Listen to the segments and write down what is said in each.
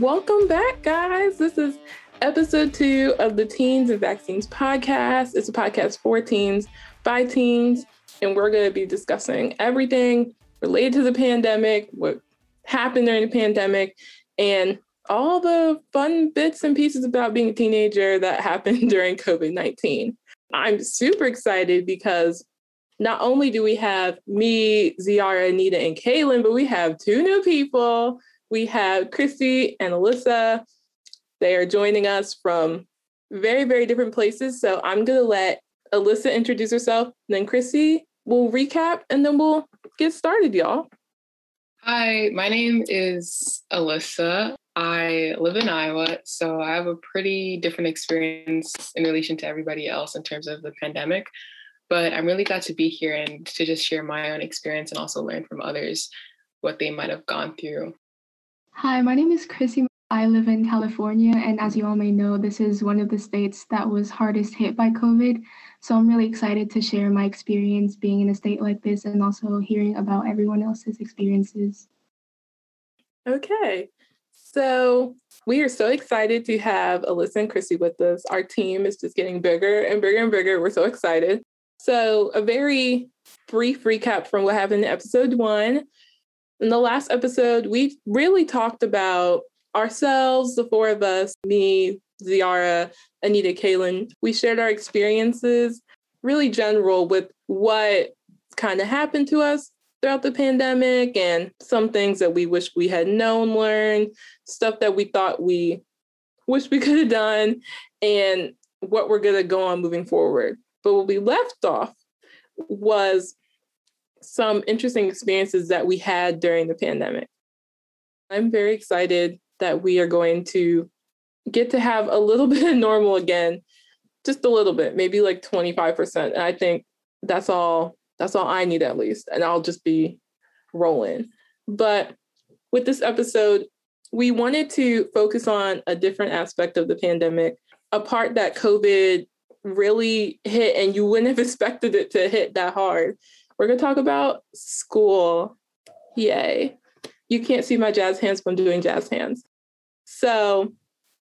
Welcome back, guys. This is episode two of the Teens and Vaccines podcast. It's a podcast for teens by teens, and we're going to be discussing everything related to the pandemic, what happened during the pandemic, and all the fun bits and pieces about being a teenager that happened during COVID 19. I'm super excited because not only do we have me, Ziara, Anita, and Kaylin, but we have two new people. We have Christy and Alyssa. They are joining us from very, very different places. So I'm going to let Alyssa introduce herself, then Christy will recap, and then we'll get started, y'all. Hi, my name is Alyssa. I live in Iowa, so I have a pretty different experience in relation to everybody else in terms of the pandemic. But I'm really glad to be here and to just share my own experience and also learn from others what they might have gone through. Hi, my name is Chrissy. I live in California, and as you all may know, this is one of the states that was hardest hit by COVID. So I'm really excited to share my experience being in a state like this and also hearing about everyone else's experiences. Okay. So we are so excited to have Alyssa and Chrissy with us. Our team is just getting bigger and bigger and bigger. We're so excited. So, a very brief recap from what happened in episode one. In the last episode, we really talked about ourselves, the four of us, me, Ziara, Anita, Kaylin. We shared our experiences, really general, with what kind of happened to us throughout the pandemic and some things that we wish we had known, learned, stuff that we thought we wish we could have done, and what we're going to go on moving forward. But what we left off was some interesting experiences that we had during the pandemic. I'm very excited that we are going to get to have a little bit of normal again, just a little bit, maybe like 25%. And I think that's all that's all I need at least. And I'll just be rolling. But with this episode, we wanted to focus on a different aspect of the pandemic, a part that COVID really hit and you wouldn't have expected it to hit that hard. We're going to talk about school. Yay. You can't see my jazz hands from doing jazz hands. So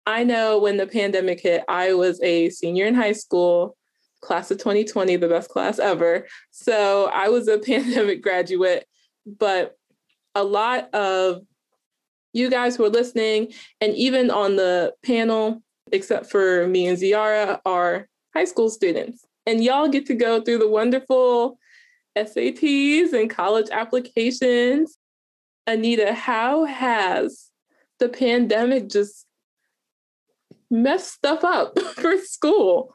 I know when the pandemic hit, I was a senior in high school class of 2020, the best class ever. So I was a pandemic graduate, but a lot of you guys who are listening, and even on the panel, except for me and Ziara, are high school students. And y'all get to go through the wonderful SATs and college applications. Anita, how has the pandemic just messed stuff up for school?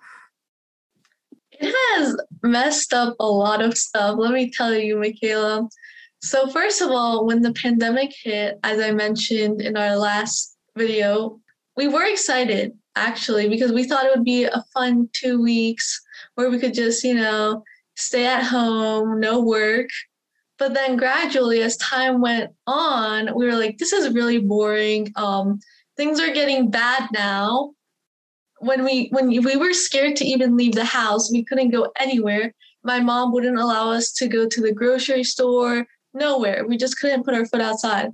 It has messed up a lot of stuff. Let me tell you, Michaela. So, first of all, when the pandemic hit, as I mentioned in our last video, we were excited actually because we thought it would be a fun two weeks where we could just, you know, stay at home, no work. But then gradually, as time went on, we were like, this is really boring. Um, things are getting bad now when we when we were scared to even leave the house, we couldn't go anywhere. My mom wouldn't allow us to go to the grocery store, nowhere. We just couldn't put our foot outside.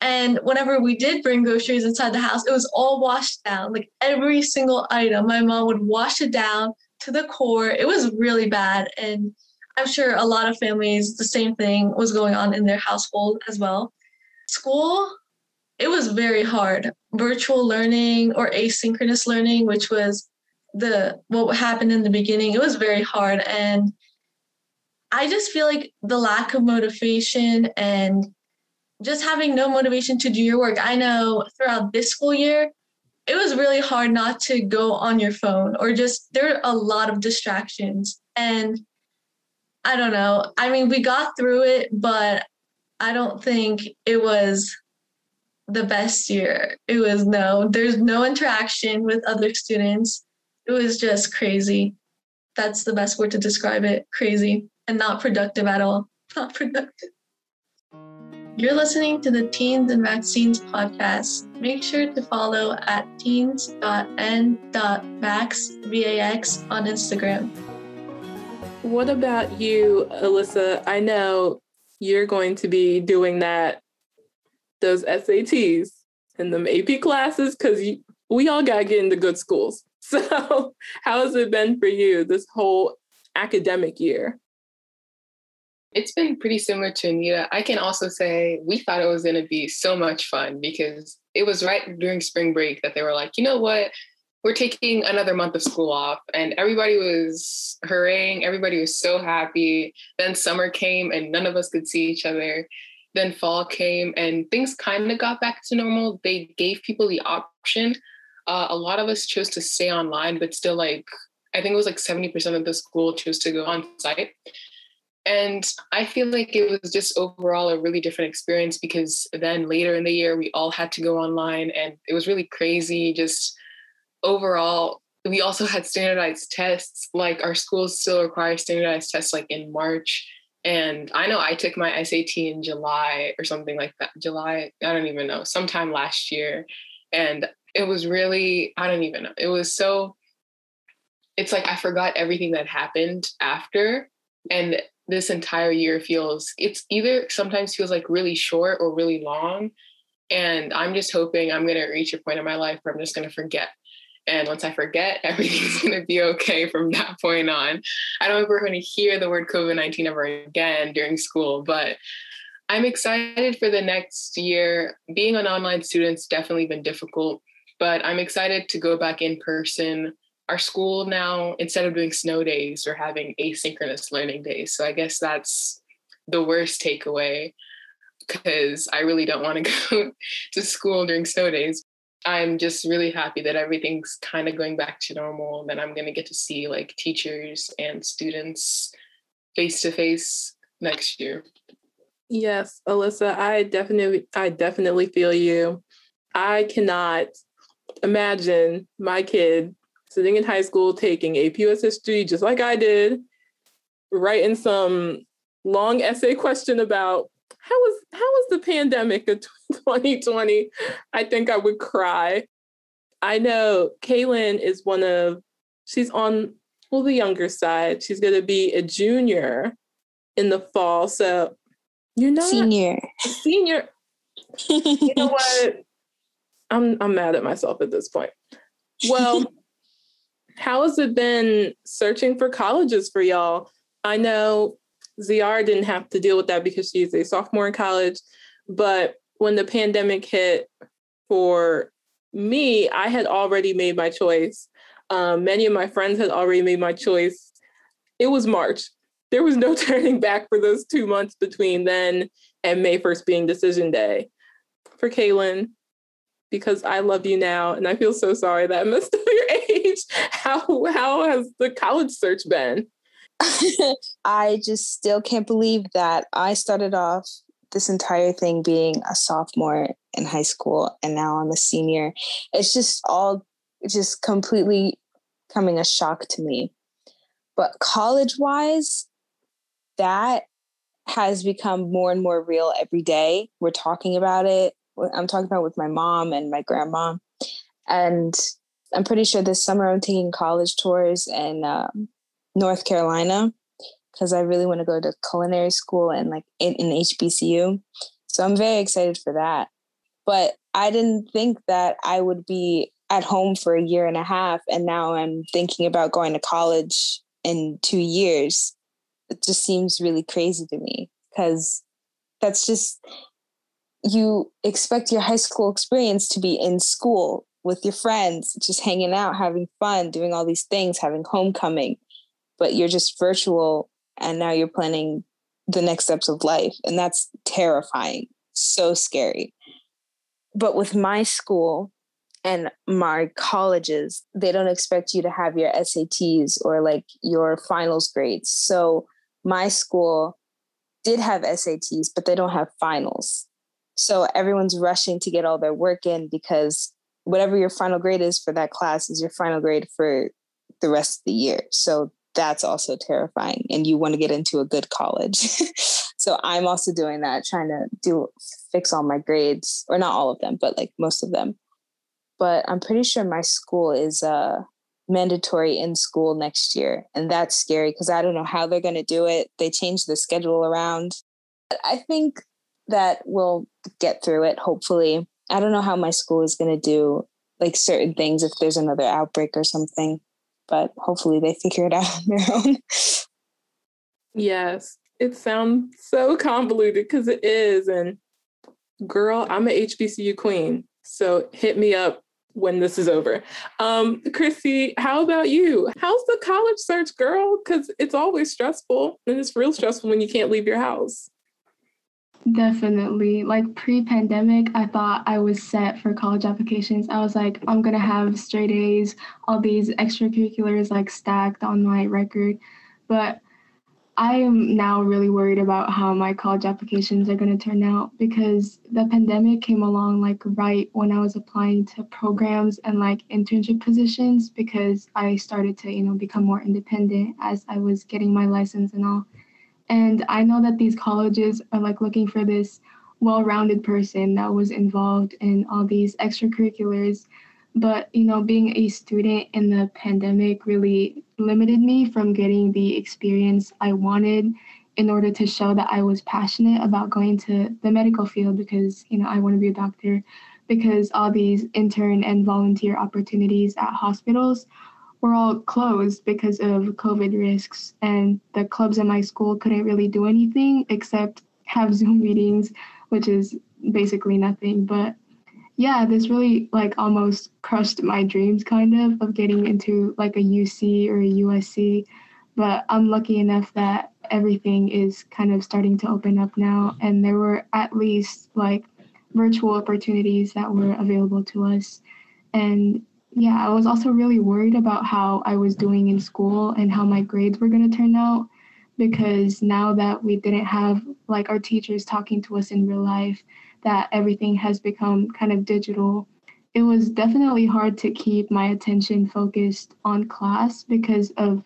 And whenever we did bring groceries inside the house, it was all washed down. Like every single item, my mom would wash it down to the core. It was really bad. And I'm sure a lot of families, the same thing was going on in their household as well. School, it was very hard. Virtual learning or asynchronous learning, which was the what happened in the beginning, it was very hard. And I just feel like the lack of motivation and just having no motivation to do your work. I know throughout this school year, it was really hard not to go on your phone or just there are a lot of distractions. And I don't know. I mean, we got through it, but I don't think it was the best year. It was no, there's no interaction with other students. It was just crazy. That's the best word to describe it crazy and not productive at all. Not productive. You're listening to the Teens and Vaccines podcast. Make sure to follow at teens.n.vax, V-A-X on Instagram. What about you, Alyssa? I know you're going to be doing that those SATs. and them AP classes because we all got to get into good schools. So, how has it been for you this whole academic year? It's been pretty similar to Anita. I can also say we thought it was going to be so much fun because it was right during spring break that they were like, you know what? We're taking another month of school off. And everybody was hurrying. Everybody was so happy. Then summer came and none of us could see each other. Then fall came and things kind of got back to normal. They gave people the option. Uh, a lot of us chose to stay online, but still, like, I think it was like 70% of the school chose to go on site. And I feel like it was just overall a really different experience because then later in the year, we all had to go online and it was really crazy. Just overall, we also had standardized tests. Like our schools still require standardized tests like in March. And I know I took my SAT in July or something like that. July, I don't even know, sometime last year. And it was really, I don't even know. It was so, it's like I forgot everything that happened after. And this entire year feels, it's either sometimes feels like really short or really long. And I'm just hoping I'm going to reach a point in my life where I'm just going to forget and once I forget, everything's going to be okay from that point on. I don't think we're going to hear the word COVID 19 ever again during school, but I'm excited for the next year. Being an online student's definitely been difficult, but I'm excited to go back in person. Our school now, instead of doing snow days, we're having asynchronous learning days. So I guess that's the worst takeaway because I really don't want to go to school during snow days. I'm just really happy that everything's kind of going back to normal, and that I'm going to get to see like teachers and students face to face next year. Yes, Alyssa, I definitely I definitely feel you. I cannot imagine my kid sitting in high school taking AP US history just like I did, writing some long essay question about how was how was the pandemic of 2020? I think I would cry. I know Kaylin is one of she's on well the younger side. She's gonna be a junior in the fall. So you're not senior. Senior. you know what? I'm I'm mad at myself at this point. Well, how has it been searching for colleges for y'all? I know Ziara didn't have to deal with that because she's a sophomore in college. But when the pandemic hit for me, I had already made my choice. Um, many of my friends had already made my choice. It was March. There was no turning back for those two months between then and May 1st being decision day. For Kaylin, because I love you now and I feel so sorry that I messed How how has the college search been? I just still can't believe that I started off this entire thing being a sophomore in high school and now I'm a senior. It's just all just completely coming a shock to me. But college wise, that has become more and more real every day. We're talking about it. I'm talking about it with my mom and my grandma. And I'm pretty sure this summer I'm taking college tours in um, North Carolina because I really want to go to culinary school and like in, in HBCU. So I'm very excited for that. But I didn't think that I would be at home for a year and a half. And now I'm thinking about going to college in two years. It just seems really crazy to me because that's just, you expect your high school experience to be in school with your friends, just hanging out, having fun, doing all these things, having homecoming but you're just virtual and now you're planning the next steps of life. And that's terrifying, so scary. But with my school and my colleges, they don't expect you to have your SATs or like your finals grades. So my school did have SATs, but they don't have finals. So everyone's rushing to get all their work in because whatever your final grade is for that class is your final grade for the rest of the year. So that's also terrifying and you want to get into a good college. So i'm also doing that trying to do fix all my grades or not all of them but like most of them. But i'm pretty sure my school is uh mandatory in school next year and that's scary because i don't know how they're going to do it. They changed the schedule around. I think that we'll get through it hopefully I don't know how my school is going to do like certain things if there's another outbreak or something, but hopefully they figure it out on their own. Yes, it sounds so convoluted because it is. And girl, I'm an HBCU queen. So hit me up when this is over. Um, Chrissy, how about you? How's the college search, girl? Because it's always stressful and it's real stressful when you can't leave your house. Definitely. Like pre pandemic, I thought I was set for college applications. I was like, I'm going to have straight A's, all these extracurriculars like stacked on my record. But I am now really worried about how my college applications are going to turn out because the pandemic came along like right when I was applying to programs and like internship positions because I started to, you know, become more independent as I was getting my license and all. And I know that these colleges are like looking for this well rounded person that was involved in all these extracurriculars. But, you know, being a student in the pandemic really limited me from getting the experience I wanted in order to show that I was passionate about going to the medical field because, you know, I want to be a doctor because all these intern and volunteer opportunities at hospitals were all closed because of COVID risks, and the clubs at my school couldn't really do anything except have Zoom meetings, which is basically nothing. But yeah, this really like almost crushed my dreams kind of of getting into like a UC or a USC. But I'm lucky enough that everything is kind of starting to open up now, and there were at least like virtual opportunities that were available to us. And yeah, I was also really worried about how I was doing in school and how my grades were going to turn out because now that we didn't have like our teachers talking to us in real life, that everything has become kind of digital. It was definitely hard to keep my attention focused on class because of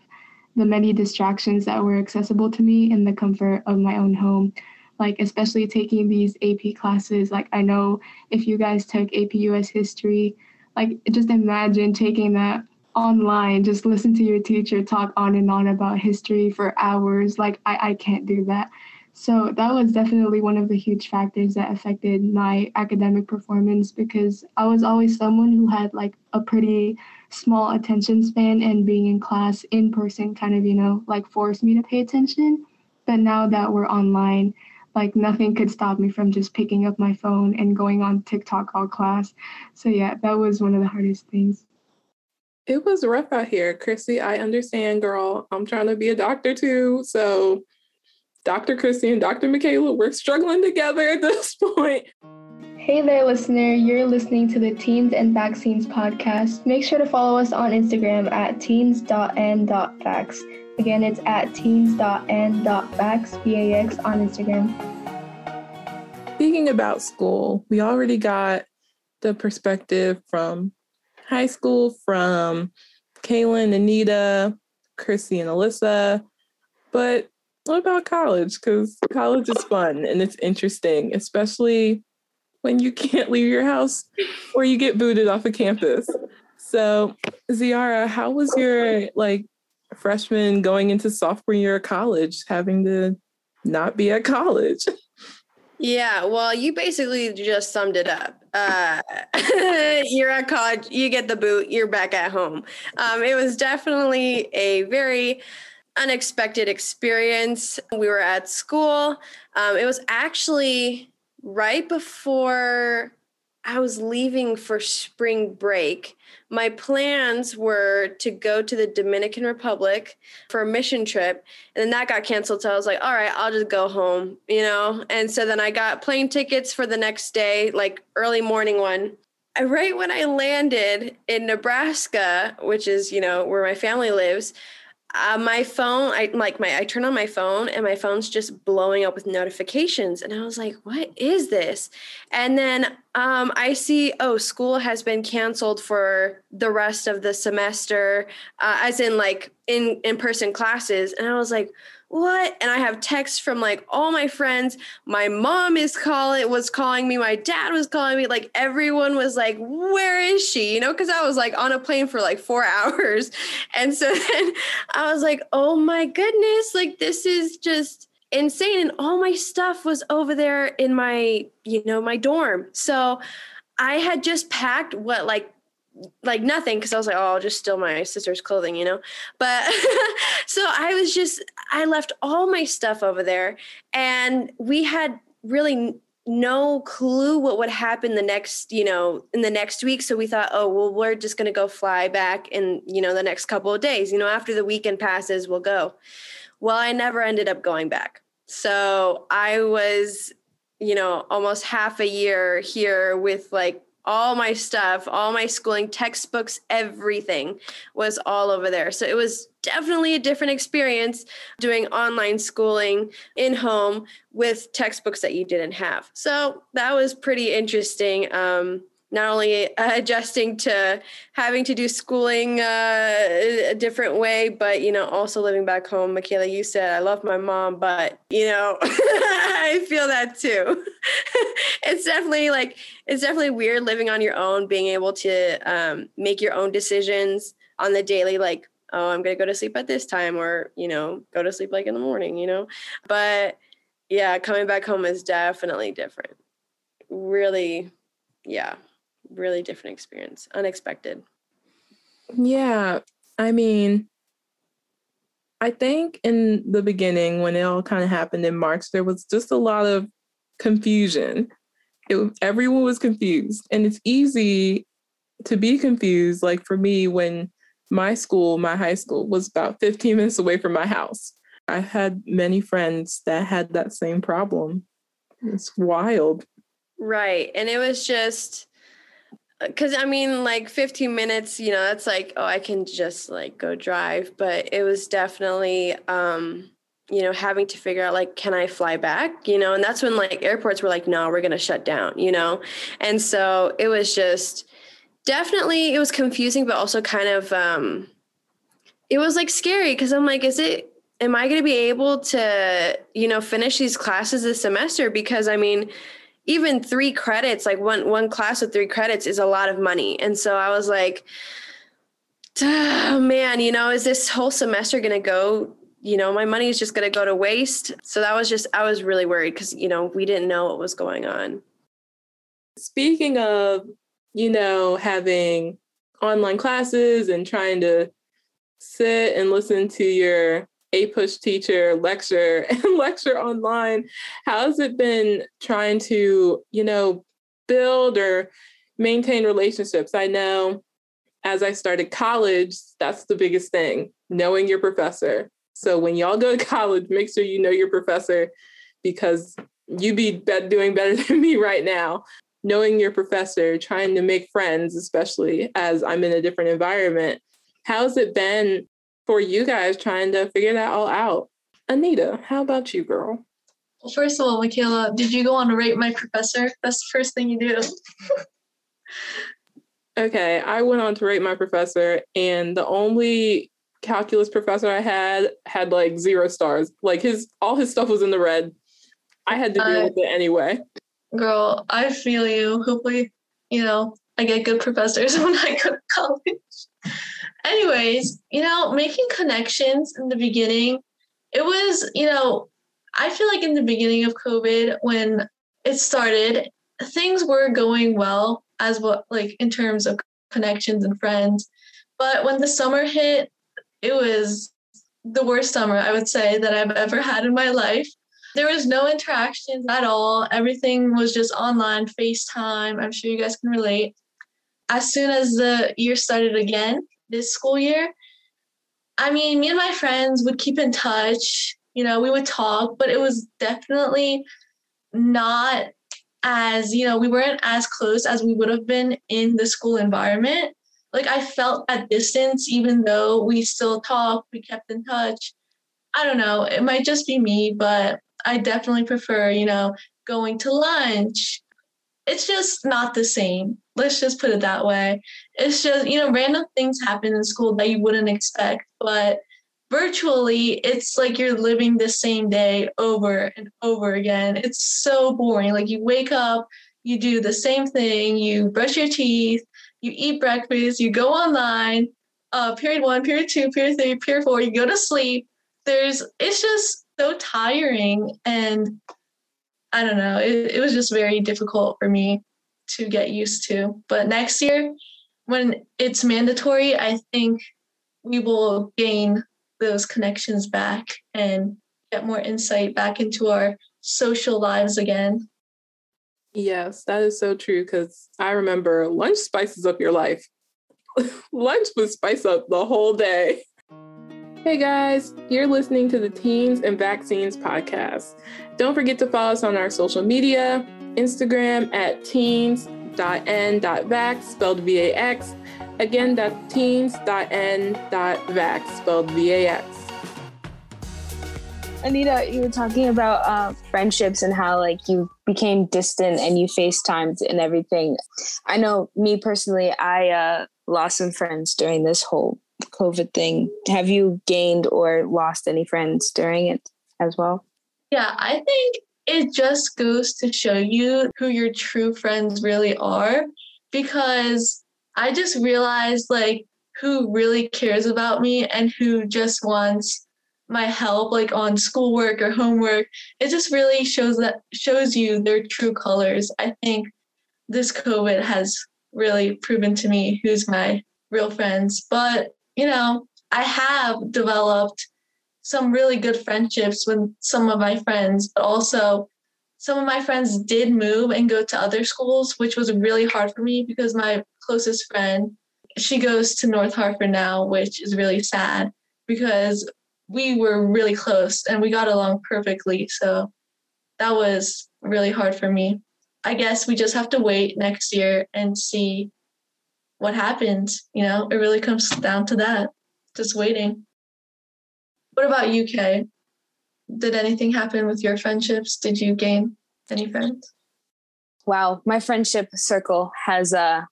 the many distractions that were accessible to me in the comfort of my own home. Like, especially taking these AP classes. Like, I know if you guys took AP US history, like just imagine taking that online just listen to your teacher talk on and on about history for hours. Like I, I can't do that. So that was definitely one of the huge factors that affected my academic performance because i was always someone who had like a pretty small attention span and being in class in person kind of you know like forced me to pay attention. But now that we're online like nothing could stop me from just picking up my phone and going on TikTok all class. So yeah, that was one of the hardest things. It was rough out here, Chrissy. I understand, girl. I'm trying to be a doctor too. So Dr. Chrissy and Dr. Michaela, we're struggling together at this point. Hey there, listener. You're listening to the Teens and Vaccines podcast. Make sure to follow us on Instagram at teens.n.vax. Again, it's at teens.n.vax, V-A-X on Instagram. Speaking about school, we already got the perspective from high school, from Kaylin, Anita, Chrissy, and Alyssa. But what about college? Because college is fun and it's interesting, especially when you can't leave your house or you get booted off of campus. So, Ziara, how was your like freshman going into sophomore year of college, having to not be at college. Yeah, well, you basically just summed it up. Uh, you're at college, you get the boot, you're back at home. Um, it was definitely a very unexpected experience. We were at school. Um, it was actually right before I was leaving for spring break my plans were to go to the Dominican Republic for a mission trip. And then that got canceled. So I was like, all right, I'll just go home, you know? And so then I got plane tickets for the next day, like early morning one. I, right when I landed in Nebraska, which is, you know, where my family lives, uh, my phone i like my i turn on my phone and my phone's just blowing up with notifications. And i was like what is this? And then um, i see oh school has been canceled for the rest of the semester uh, as in like in in person classes. And i was like what? And I have texts from like all my friends. My mom is calling, was calling me. My dad was calling me. Like everyone was like, where is she? You know, because I was like on a plane for like four hours. And so then I was like, oh my goodness, like this is just insane. And all my stuff was over there in my, you know, my dorm. So I had just packed what like like nothing because I was like, oh, I'll just steal my sister's clothing, you know. But so I was just I left all my stuff over there, and we had really no clue what would happen the next you know in the next week so we thought oh well we're just going to go fly back in you know the next couple of days you know after the weekend passes we'll go well i never ended up going back so i was you know almost half a year here with like all my stuff, all my schooling, textbooks, everything was all over there. So it was definitely a different experience doing online schooling in home with textbooks that you didn't have. So that was pretty interesting. Um, not only adjusting to having to do schooling uh, a different way, but you know, also living back home. Michaela, you said I love my mom, but you know, I feel that too. it's definitely like it's definitely weird living on your own, being able to um, make your own decisions on the daily, like oh, I'm gonna go to sleep at this time, or you know, go to sleep like in the morning, you know. But yeah, coming back home is definitely different. Really, yeah really different experience, unexpected. Yeah. I mean, I think in the beginning, when it all kind of happened in March, there was just a lot of confusion. It, everyone was confused. And it's easy to be confused. Like for me, when my school, my high school, was about 15 minutes away from my house, I had many friends that had that same problem. It's wild. Right. And it was just, because I mean, like 15 minutes, you know, that's like, oh, I can just like go drive. But it was definitely, um, you know, having to figure out like, can I fly back? You know, and that's when like airports were like, no, we're going to shut down, you know? And so it was just definitely, it was confusing, but also kind of, um, it was like scary because I'm like, is it, am I going to be able to, you know, finish these classes this semester? Because I mean, even three credits, like one one class with three credits is a lot of money. And so I was like, oh, man, you know, is this whole semester going to go, you know, my money is just going to go to waste. So that was just, I was really worried because, you know, we didn't know what was going on. Speaking of, you know, having online classes and trying to sit and listen to your APUSH teacher lecture and lecture online. How's it been trying to, you know, build or maintain relationships? I know as I started college, that's the biggest thing, knowing your professor. So when y'all go to college, make sure you know your professor because you'd be doing better than me right now. Knowing your professor, trying to make friends, especially as I'm in a different environment. How's it been for you guys trying to figure that all out. Anita, how about you, girl? Well, first of all, Michaela, did you go on to rate my professor? That's the first thing you do. okay, I went on to rate my professor, and the only calculus professor I had had like zero stars. Like his all his stuff was in the red. I had to deal uh, with it anyway. Girl, I feel you. Hopefully, you know, I get good professors when I go to college anyways, you know, making connections in the beginning, it was, you know, I feel like in the beginning of COVID, when it started, things were going well as what, like, in terms of connections and friends. But when the summer hit, it was the worst summer, I would say, that I've ever had in my life. There was no interactions at all. Everything was just online, FaceTime. I'm sure you guys can relate. As soon as the year started again, this school year, I mean, me and my friends would keep in touch. You know, we would talk, but it was definitely not as, you know, we weren't as close as we would have been in the school environment. Like, I felt at distance, even though we still talked, we kept in touch. I don't know, it might just be me, but I definitely prefer, you know, going to lunch. It's just not the same. Let's just put it that way. It's just, you know, random things happen in school that you wouldn't expect, but virtually it's like you're living the same day over and over again. It's so boring. Like you wake up, you do the same thing, you brush your teeth, you eat breakfast, you go online, uh, period one, period two, period three, period four, you go to sleep. There's, it's just so tiring. And I don't know, it, it was just very difficult for me to get used to. But next year, when it's mandatory, I think we will gain those connections back and get more insight back into our social lives again. Yes, that is so true because I remember lunch spices up your life. lunch would spice up the whole day. Hey guys, you're listening to the Teens and Vaccines podcast. Don't forget to follow us on our social media Instagram at teens.n.vax, spelled V A X. Again, that's teens.n.vax, spelled V A X. Anita, you were talking about uh, friendships and how like you became distant and you FaceTimed and everything. I know me personally, I uh, lost some friends during this whole COVID thing. Have you gained or lost any friends during it as well? Yeah, I think it just goes to show you who your true friends really are because I just realized like who really cares about me and who just wants my help like on schoolwork or homework it just really shows that shows you their true colors i think this covid has really proven to me who's my real friends but you know i have developed some really good friendships with some of my friends but also some of my friends did move and go to other schools which was really hard for me because my closest friend she goes to north hartford now which is really sad because we were really close and we got along perfectly. So that was really hard for me. I guess we just have to wait next year and see what happened. You know, it really comes down to that. Just waiting. What about UK? Did anything happen with your friendships? Did you gain any friends? Wow, my friendship circle has uh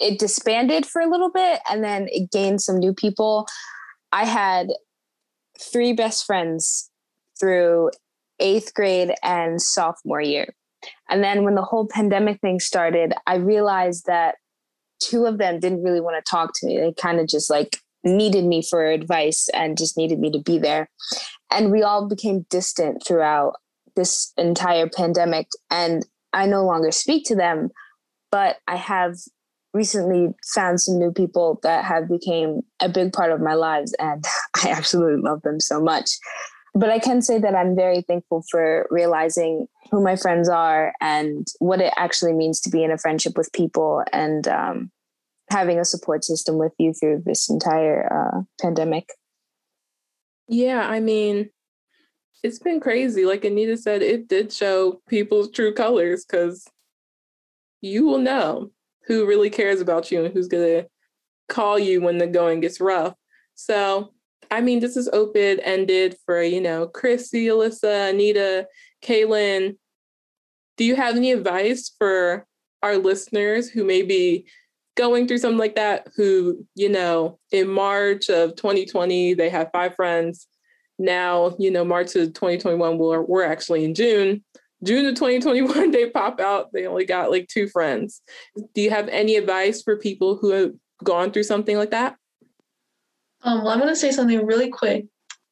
it disbanded for a little bit and then it gained some new people. I had three best friends through eighth grade and sophomore year. And then when the whole pandemic thing started, I realized that two of them didn't really want to talk to me. They kind of just like needed me for advice and just needed me to be there. And we all became distant throughout this entire pandemic. And I no longer speak to them, but I have recently found some new people that have became a big part of my lives and I absolutely love them so much. But I can say that I'm very thankful for realizing who my friends are and what it actually means to be in a friendship with people and um, having a support system with you through this entire uh, pandemic. Yeah, I mean, it's been crazy. Like Anita said, it did show people's true colors because you will know who really cares about you and who's going to call you when the going gets rough. So, I mean, this is open ended for, you know, Chrissy, Alyssa, Anita, Kaylin. Do you have any advice for our listeners who may be going through something like that, who, you know, in March of 2020, they have five friends. Now, you know, March of 2021, we're, we're actually in June. June of 2021, they pop out. They only got like two friends. Do you have any advice for people who have gone through something like that? Um, well, I'm going to say something really quick.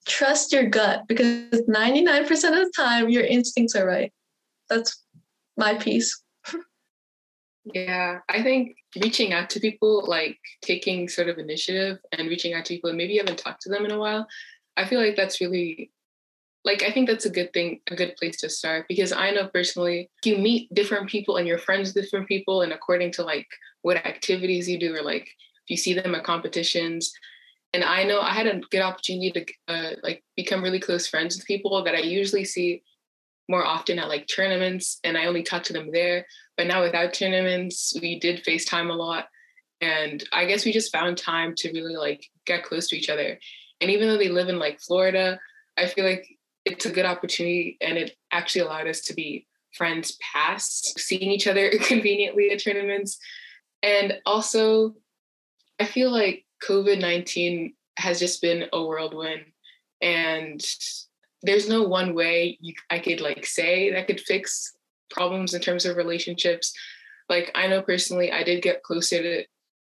Trust your gut because 99% of the time, your instincts are right. That's my piece. yeah, I think reaching out to people, like taking sort of initiative and reaching out to people, and maybe you haven't talked to them in a while, I feel like that's really like i think that's a good thing a good place to start because i know personally you meet different people and you're friends with different people and according to like what activities you do or like if you see them at competitions and i know i had a good opportunity to uh, like become really close friends with people that i usually see more often at like tournaments and i only talk to them there. But now without tournaments we did facetime a lot. And i guess we just found time to really like get close to each other. And even though they live in like florida i feel like it's a good opportunity and it actually allowed us to be friends past seeing each other conveniently at tournaments. And also, I feel like COVID 19 has just been a whirlwind. And there's no one way you, I could like say that could fix problems in terms of relationships. Like, I know personally, I did get closer to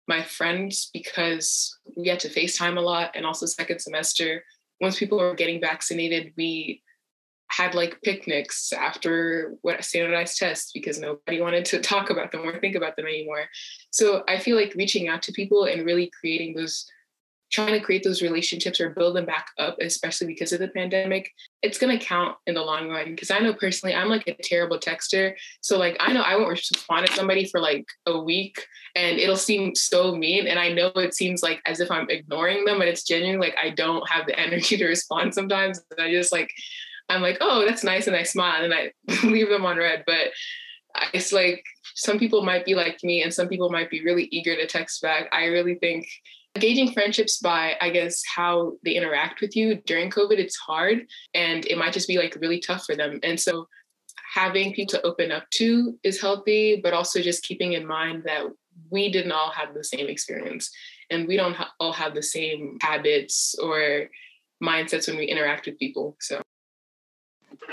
my friends because we had to FaceTime a lot. And also, second semester, once people were getting vaccinated, we had like picnics after what standardized tests because nobody wanted to talk about them or think about them anymore. So I feel like reaching out to people and really creating those trying to create those relationships or build them back up, especially because of the pandemic, it's going to count in the long run. Because I know personally, I'm like a terrible texter. So, like, I know I won't respond to somebody for like a week and it'll seem so mean. And I know it seems like as if I'm ignoring them, but it's genuinely like I don't have the energy to respond sometimes. And I just like, I'm like, oh, that's nice. And I smile and I leave them on read. But it's like some people might be like me and some people might be really eager to text back. I really think gauging friendships by i guess how they interact with you during covid it's hard and it might just be like really tough for them and so having people to open up to is healthy but also just keeping in mind that we didn't all have the same experience and we don't all have the same habits or mindsets when we interact with people so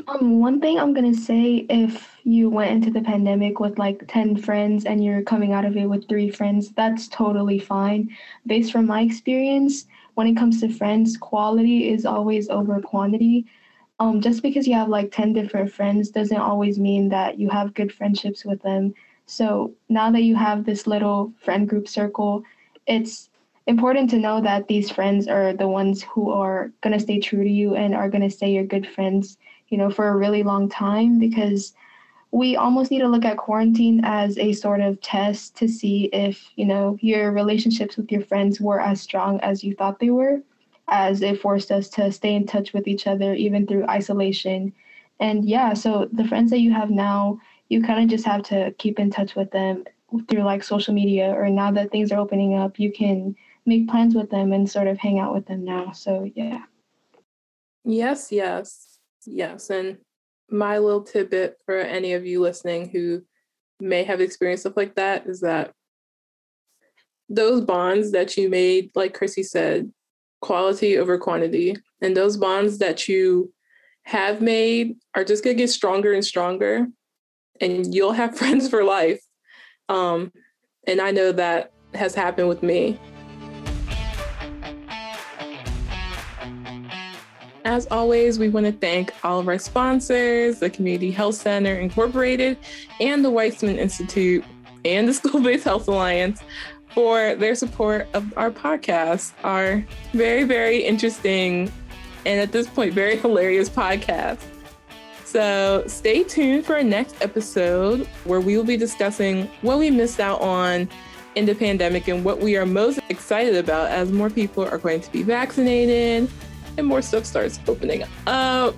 um, one thing I'm gonna say if you went into the pandemic with like 10 friends and you're coming out of it with three friends, that's totally fine. Based from my experience, when it comes to friends, quality is always over quantity. Um, just because you have like 10 different friends doesn't always mean that you have good friendships with them. So now that you have this little friend group circle, it's important to know that these friends are the ones who are going to stay true to you and are going to stay your good friends you know, for a really long time because we almost need to look at quarantine as a sort of test to see if, you know, your relationships with your friends were as strong as you thought they were, as it forced us to stay in touch with each other even through isolation. And yeah, so the friends that you have now, you kind of just have to keep in touch with them through like social media or now that things are opening up, you can make plans with them and sort of hang out with them now. So yeah. Yes, yes. Yes. And my little tidbit for any of you listening who may have experienced stuff like that is that those bonds that you made, like Chrissy said, quality over quantity, and those bonds that you have made are just going to get stronger and stronger, and you'll have friends for life. Um, and I know that has happened with me. As always, we want to thank all of our sponsors, the Community Health Center Incorporated, and the Weitzman Institute, and the School Based Health Alliance for their support of our podcast, our very, very interesting and at this point, very hilarious podcast. So stay tuned for our next episode where we will be discussing what we missed out on in the pandemic and what we are most excited about as more people are going to be vaccinated and more stuff starts opening up.